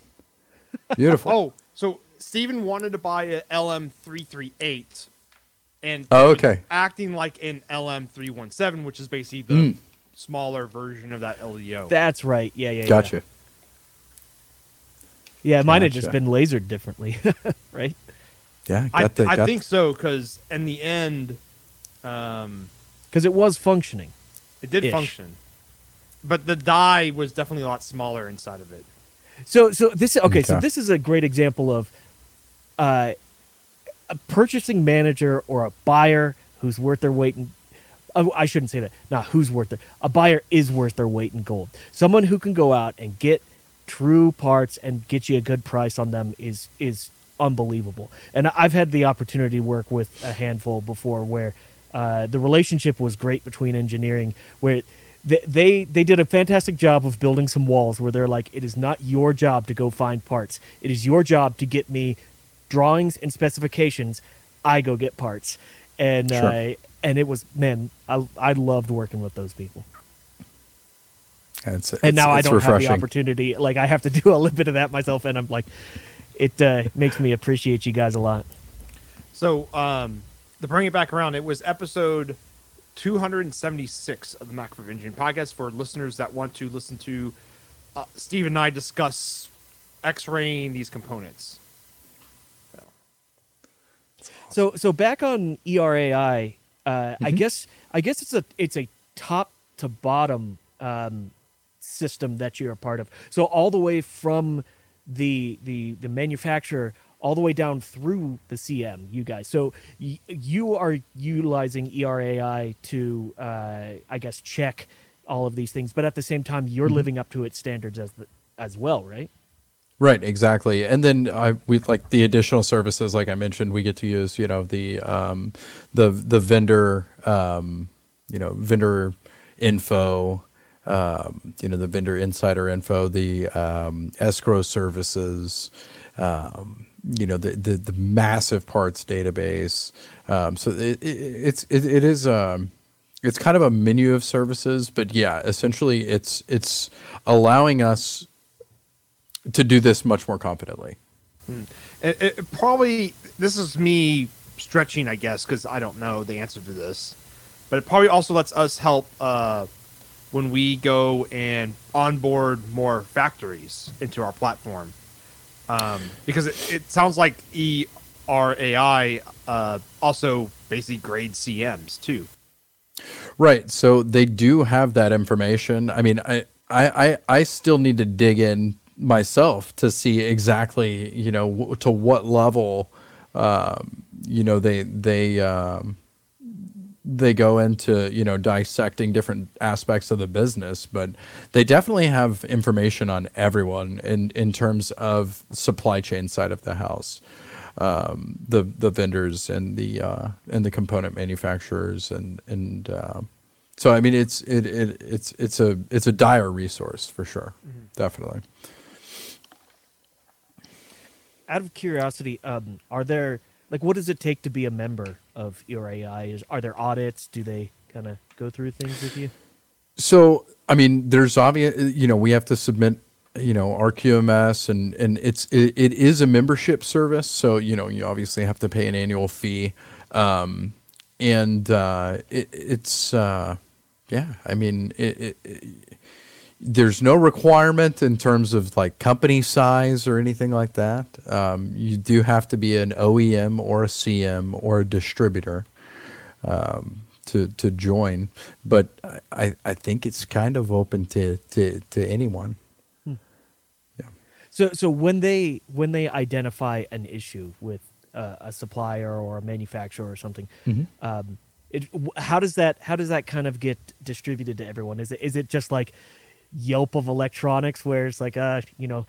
Beautiful. Oh, so Steven wanted to buy a LM338 and Oh, okay. acting like an LM317, which is basically the Mm. smaller version of that LEO. That's right. Yeah, yeah, Gotcha. yeah. Yeah, mine had just been lasered differently, right? Yeah, I, got the, I got think so because in the end, um, Because it was functioning. it did Ish. function, but the die was definitely a lot smaller inside of it. So, so this okay. So this is a great example of uh, a purchasing manager or a buyer who's worth their weight in. Oh, I shouldn't say that. Not who's worth it. A buyer is worth their weight in gold. Someone who can go out and get true parts and get you a good price on them is is unbelievable. And I've had the opportunity to work with a handful before where uh, the relationship was great between engineering, where they, they they did a fantastic job of building some walls where they're like, it is not your job to go find parts. It is your job to get me drawings and specifications. I go get parts, and Sure. uh, and it was man, I I loved working with those people. it's, And it's- now I don't have the opportunity. Like I have to do a little bit of that myself, and I'm like, it uh, makes me appreciate you guys a lot. So, um, to bring it back around, it was episode 276 of the Macro Engine podcast for listeners that want to listen to uh, Steve and I discuss X-raying these components. So so back on ERAI, uh, Mm-hmm. I guess I guess it's a it's a top to bottom um, system that you're a part of. So all the way from the the the manufacturer all the way down through the CM, you guys. So y- you are utilizing ERAI to uh, I guess check all of these things, but at the same time you're Mm-hmm. living up to its standards as the, as well, right? Right, exactly. And then we like the additional services, like I mentioned, we get to use, you know, the um, the the vendor, um, you know, vendor info, um, you know, the vendor insider info, the um, escrow services, um, you know, the, the the massive parts database. Um, so it, it, it's it, it is um, it's kind of a menu of services, but yeah, essentially it's it's allowing us to do this much more confidently. It, it probably this is me stretching, I guess, because I don't know the answer to this, but it probably also lets us help uh, when we go and onboard more factories into our platform, um, because it, it sounds like ERAI uh, also basically grades CMs too. Right. So they do have that information. I mean, I I I, I still need to dig in myself to see exactly, you know, w- to what level, um, you know, they they um, they go into you know dissecting different aspects of the business, but they definitely have information on everyone in in terms of supply chain side of the house, um, the the vendors and the uh, and the component manufacturers and and uh, so I mean it's it, it it's it's a it's a dire resource for sure, definitely. Out of curiosity, um, are there like what does it take to be a member of ERAI? Is are there audits? Do they kind of go through things with you? So, I mean, there's obvious, you know, we have to submit, you know, our QMS and, and it's, it, it is a membership service. So, you know, you obviously have to pay an annual fee. Um, and, uh, it, it's, uh, yeah, I mean, it, there's no requirement in terms of like company size or anything like that. Um, you do have to be an OEM or a CM or a distributor um, to to join, but I, I think it's kind of open to to, to anyone. Yeah. So so when they when they identify an issue with uh, a supplier or a manufacturer or something, um, it, how does that how does that kind of get distributed to everyone? Is it is it just like Yelp of electronics, where it's like uh you know,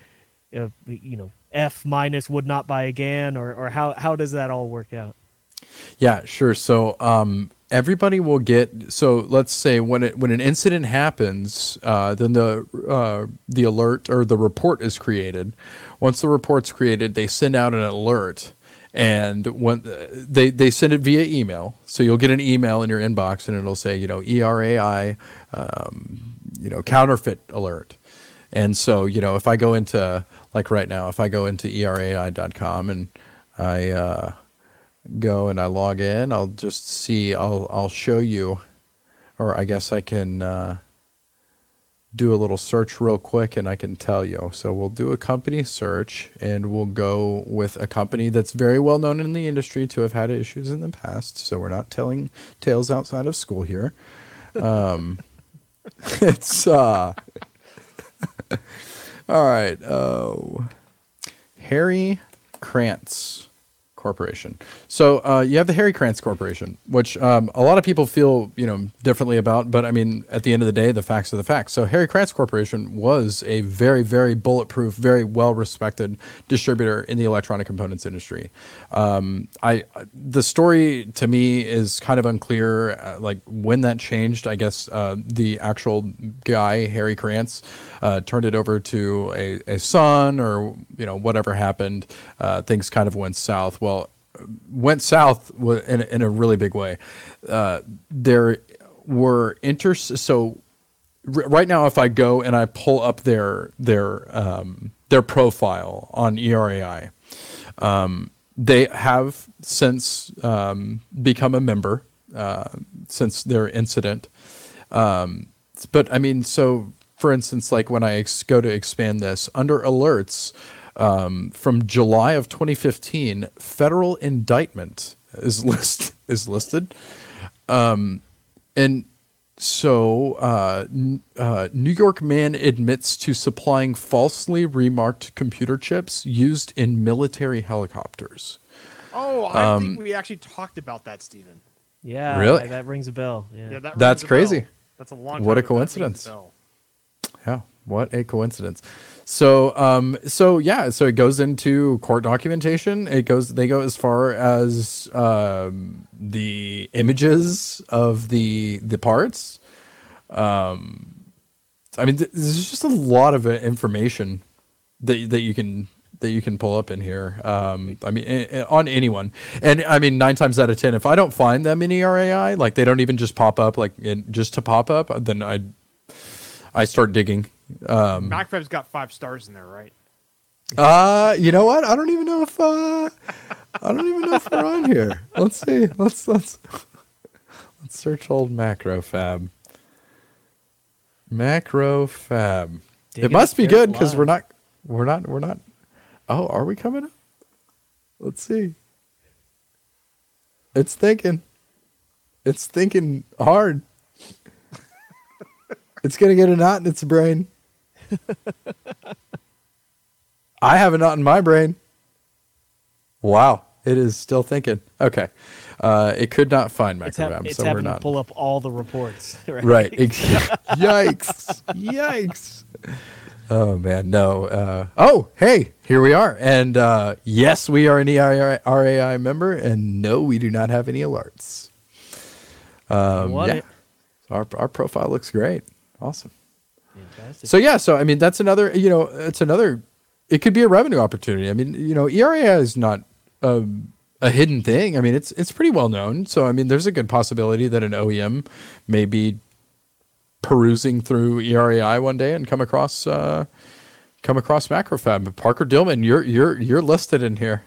uh, you know F minus would not buy again, or or how how does that all work out? Yeah, sure. So um, everybody will get. So let's say when it when an incident happens, uh, then the uh, the alert or the report is created. Once the report's created, they send out an alert, and when they they send it via email. So you'll get an email in your inbox, and it'll say, you know, ERAI, um, you know, counterfeit alert. And so, you know, if I go into like right now, if I go into erai.com and I uh, go and I log in, I'll just see. I'll I'll show you, or I guess I can uh, do a little search real quick and I can tell you. So we'll do a company search and we'll go with a company that's very well known in the industry to have had issues in the past. So we're not telling tales outside of school here. Um, it's uh all right. Oh, Harry Krantz Corporation. So uh, you have the Harry Krantz Corporation, which um, a lot of people feel you know differently about. But I mean, at the end of the day, the facts are the facts. So Harry Krantz Corporation was a very, very bulletproof, very well respected distributor in the electronic components industry. Um, I the story to me is kind of unclear, uh, like when that changed. I guess uh, the actual guy Harry Krantz uh, turned it over to a, a son, or you know whatever happened. Uh, things kind of went south. Well, went south in, in a really big way. Uh, there were inter so right now if I go and I pull up their their um, their profile on ERAI, um, they have since um, become a member uh, since their incident. Um, but I mean, so for instance, like when I ex- go to expand this under alerts, um, from July of 2015, federal indictment is list is listed, um, and so uh, n- uh, New York man admits to supplying falsely remarked computer chips used in military helicopters. Oh, I Um, think we actually talked about that, Stephen. Yeah, Really? that rings a bell. Yeah. Yeah, that That's crazy. bell. That's a long. What time a ago, that rings coincidence. bell. Yeah, what a coincidence. So, um, so yeah, so it goes into court documentation. It goes, they go as far as um, the images of the the parts. Um, I mean, th- there's just a lot of uh, information that that you can that you can pull up in here. Um, I mean, i- i- on anyone, and I mean, nine times out of ten, if I don't find them in ERAI, like they don't even just pop up, like in, just to pop up, then I I start digging. Um, MacroFab's got five stars in there, right? uh, you know what? I don't even know if uh, I don't even know if we're on here. Let's see. Let's let's let's search old macro fab. Macro fab. Digging it must be good because we're not we're not we're not. Oh, are we coming up? Let's see. It's thinking. It's thinking hard. it's gonna get a knot in its brain. I have a knot in my brain. Wow, it is still thinking. Okay, uh, it could not find It's, hap- MacroFab, it's so we're not. pull up all the reports. Right. Right. Yikes. Yikes. Oh man, no. Uh, oh, hey, here we are, and uh, yes, we are an E ERAI member, and no, we do not have any alerts. Um, Want yeah. Our our profile looks great. Awesome. Fantastic. So yeah, so I mean that's another you know it's another it could be a revenue opportunity. I mean you know ERAI is not um, a hidden thing. I mean it's it's pretty well known. So I mean there's a good possibility that an OEM may be perusing through ERAI one day and come across uh, come across Macrofab. But Parker Dolman, you're you're you're listed in here.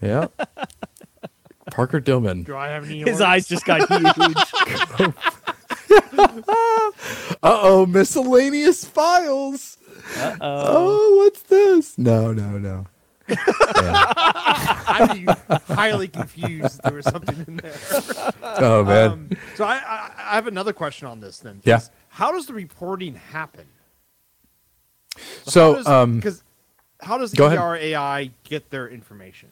Yeah. Parker Dolman. Do I have any? His eyes just got huge. Uh oh, miscellaneous files. Uh-oh. Oh, what's this? No, no, no. I'd be highly confused. There was something in there. Oh man. Um, so I, I, I have another question on this then. Yeah. How does the reporting happen? so um because how does the ahead. ERAI get their information?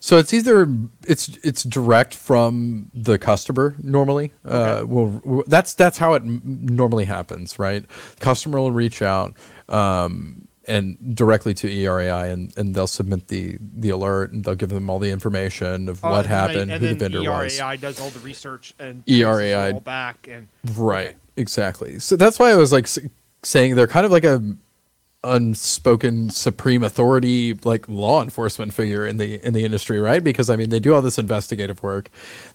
So it's either it's it's direct from the customer normally. Uh Okay. well that's that's how it m- normally happens, right? Customer will reach out um and directly to ERAI and, and they'll submit the the alert and they'll give them all the information of Uh, what they- happened, and who the vendor was. ERAI does all the research and ERAI all back and Right. Exactly. So that's why I was like saying they're kind of like a unspoken supreme authority like law enforcement figure in the in the industry right because i mean they do all this investigative work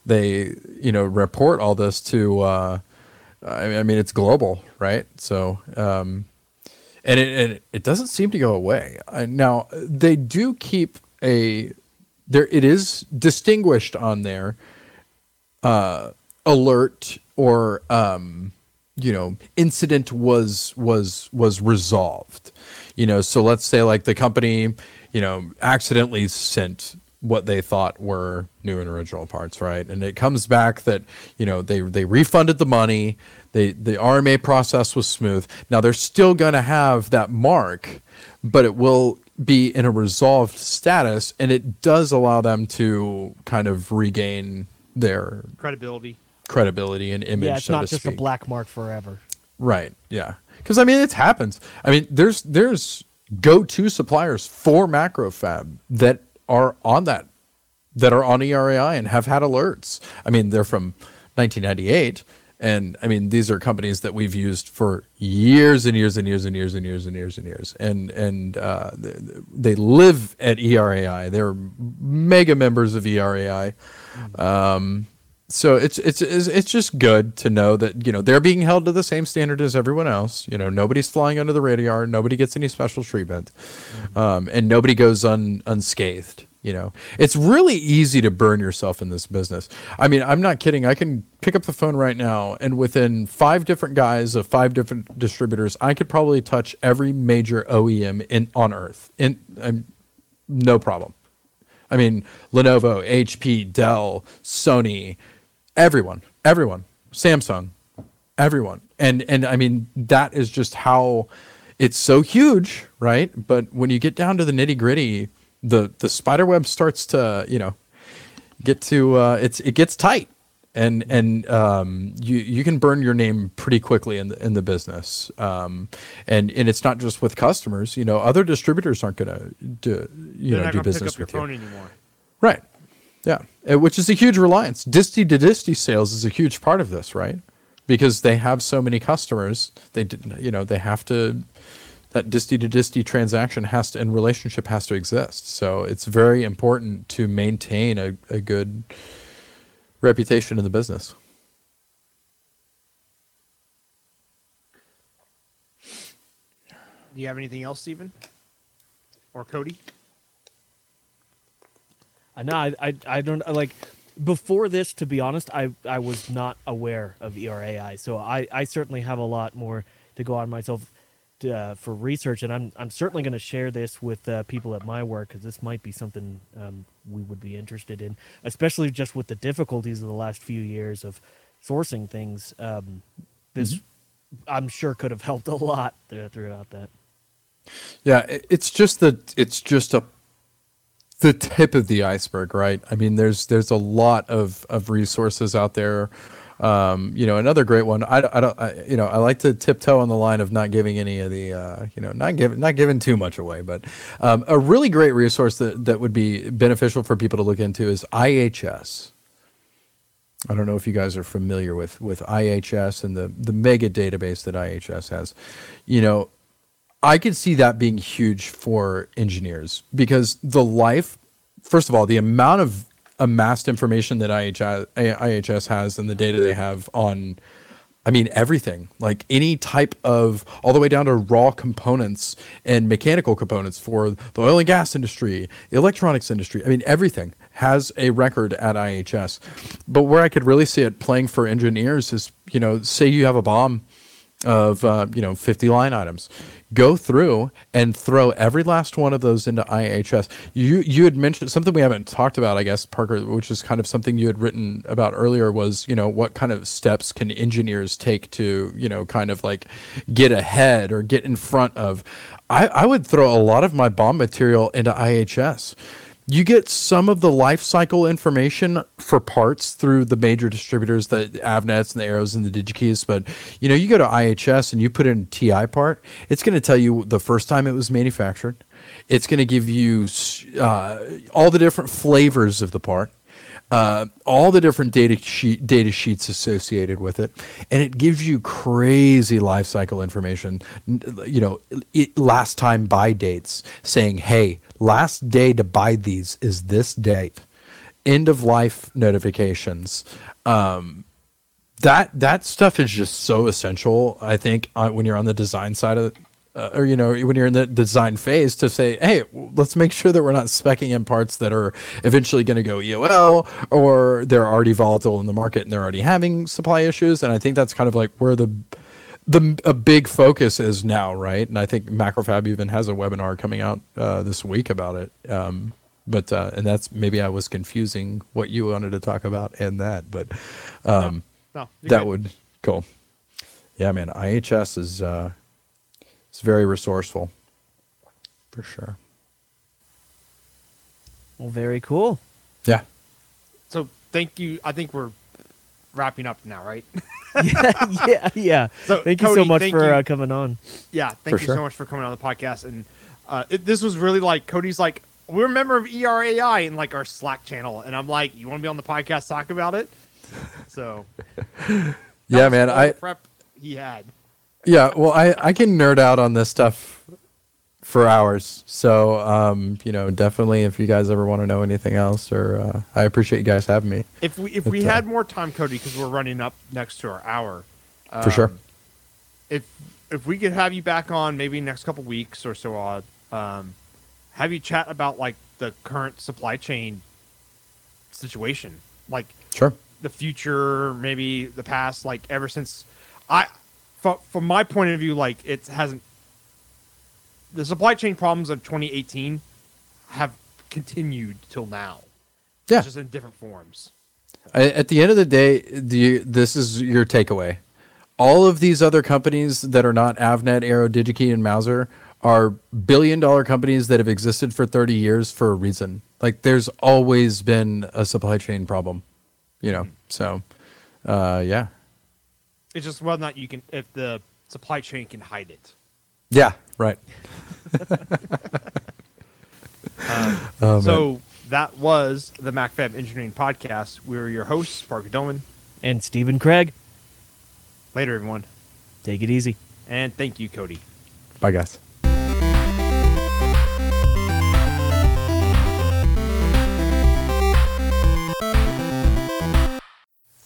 they you know report all this to uh i mean, it's global right so um and it, and it doesn't seem to go away. Uh, now they do keep a there. It is distinguished on there, uh, alert or um, you know, incident was was was resolved. You know, so let's say like the company, you know, accidentally sent what they thought were new and original parts, right? And it comes back that you know they they refunded the money. They the RMA process was smooth. Now they're still going to have that mark, but it will be in a resolved status, and it does allow them to kind of regain their credibility, credibility and image. Yeah, it's so not to just speak. a black mark forever. Right. Yeah. Because I mean, it happens. I mean, there's there's go-to suppliers for macrofab that are on that that are on ERAI and have had alerts. I mean, they're from 1998, and I mean, these are companies that we've used for years and years and years and years and years and years and years, and and uh, they, they live at ERAI. They're mega members of ERAI. Um, so it's, it's it's it's just good to know that you know they're being held to the same standard as everyone else. You know, nobody's flying under the radar. Nobody gets any special treatment, um, and nobody goes un, unscathed. You know, it's really easy to burn yourself in this business. I mean, I'm not kidding. I can pick up the phone right now, and within five different guys of five different distributors, I could probably touch every major OEM in on Earth. In um, no problem. I mean, Lenovo, HP, Dell, Sony, everyone, everyone, Samsung, everyone. And and I mean that is just how it's so huge, right? But when you get down to the nitty gritty, the the spider web starts to you know get to uh, it's it gets tight. And and um, you you can burn your name pretty quickly in the in the business, um, and and it's not just with customers. You know, other distributors aren't going to do you They're know do business with you. anymore. Right. Yeah. Uh, Which is a huge reliance. Disty to disty sales is a huge part of this, right? Because they have so many customers, they didn't, you know, they have to that disty to disty transaction has to and relationship has to exist. So it's very important to maintain a, a good reputation in the business. Do you have anything else, Stephen? Or Cody? I know. I, I, I don't like. Before this, to be honest, I, I was not aware of ERAI, so I, I certainly have a lot more to go on myself to, uh, for research, and I'm I'm certainly going to share this with uh, people at my work because this might be something um, we would be interested in, especially just with the difficulties of the last few years of sourcing things. Um, this, I'm sure, could have helped a lot th- throughout that. Yeah, it's just that it's just a the tip of the iceberg, right? I mean, there's there's a lot of of resources out there. Um, you know, another great one. I, I don't, I, you know, I like to tiptoe on the line of not giving any of the, uh, you know, not giving not giving too much away. But um, a really great resource that that would be beneficial for people to look into is IHS. I don't know if you guys are familiar with with IHS and the the mega database that IHS has. You know, I could see that being huge for engineers because the life, first of all, the amount of amassed information that IHS, IHS has and the data they have on, I mean, everything, like any type of, all the way down to raw components and mechanical components for the oil and gas industry, the electronics industry. I mean, everything has a record at IHS. But where I could really see it playing for engineers is, you know, say you have a BOM of uh, you know 50 line items. Go through and throw every last one of those into ihs you you had mentioned something we haven't talked about i guess parker which is kind of something you had written about earlier was you know what kind of steps can engineers take to you know kind of like get ahead or get in front of. I, I would throw a lot of my BOM material into ihs you get some of the life cycle information for parts through the major distributors, the Avnets and the Arrows and the DigiKeys. But you know, you go to IHS and you put in TI part, it's going to tell you the first time it was manufactured. It's going to give you uh, all the different flavors of the part. Uh, all the different data sheet data sheets associated with it, and it gives you crazy life cycle information. You know, it, last time buy dates, saying, "Hey, last day to buy these is this date." End of life notifications. Um, that that stuff is just so essential. I think uh, when you're on the design side of uh, or you know when you're in the design phase to say hey let's make sure that we're not specking in parts that are eventually going to go eol or they're already volatile in the market and they're already having supply issues. And i think that's kind of like where the the a big focus is now right? And i think macrofab even has a webinar coming out uh, this week about it. Um, but uh, and that's maybe i was confusing what you wanted to talk about and that but um, No, you're that good. would cool. Yeah man ihs is uh it's very resourceful for sure Well, very cool. yeah So thank you. I think we're wrapping up now, right? yeah, yeah, yeah. So, thank you so much for uh, coming on. yeah. Thank For you sure. so much for coming on the podcast. And uh, it, this was really like Cody's like we're a member of ERAI in like our Slack channel, and I'm like, you want to be on the podcast talk about it? So yeah man i the prep he had. Yeah well i i can nerd out on this stuff for hours so um you know definitely if you guys ever want to know anything else or uh, i appreciate you guys having me If we if we But, uh, had more time, Cody, because we're running up next to our hour. For sure. um, If if we could have you back on maybe next couple weeks or so odd, um, have you chat about like the current supply chain situation, like sure the future, maybe the past, like ever since I, from, from my point of view, like it hasn't. The supply chain problems of 2018 have continued till now, yeah just in different forms. I, at the end of the day, the this is your takeaway. All of these other companies that are not Avnet, Arrow, DigiKey, and Mouser are billion dollar companies that have existed for 30 years for a reason. Like there's always been a supply chain problem, you know. So, uh, yeah, It's just whether or not you can, if the supply chain can hide it. yeah, right. Um, Oh, man. so that was the MacroFab Engineering Podcast. We were your hosts, Parker Dolman. And Stephen Kraig, Later, everyone. take it easy. And thank you, Cody. bye, guys.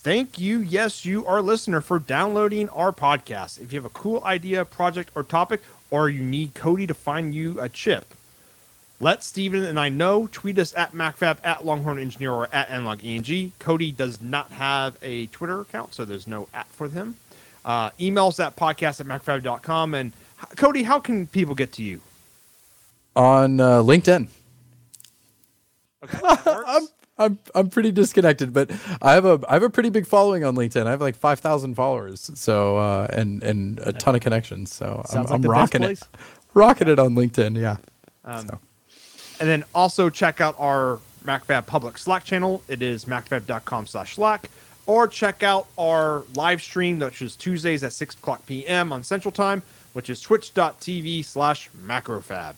Thank you, yes, you, our listener, for downloading our podcast. If you have a cool idea, project, or topic, or you need Cody to find you a chip, let Steven and I know. Tweet us at MacroFab, at Longhorn Engineer, or at AnalogEng. Cody does not have a Twitter account, so there's no at for him. Uh, emails at podcast at MacroFab.com. And Cody, how can people get to you? On uh, LinkedIn. Okay, that. I'm I'm pretty disconnected, but I have a I have a pretty big following on LinkedIn. I have like five thousand followers, so uh, and and a ton of connections. So I'm, like I'm rocking it, rocking it on LinkedIn. Yeah. Um, So. And then also check out our MacroFab public Slack channel. It is macrofab.com slash Slack. Or check out our live stream, which is Tuesdays at 6 o'clock p.m. on Central Time, which is twitch.tv slash macrofab.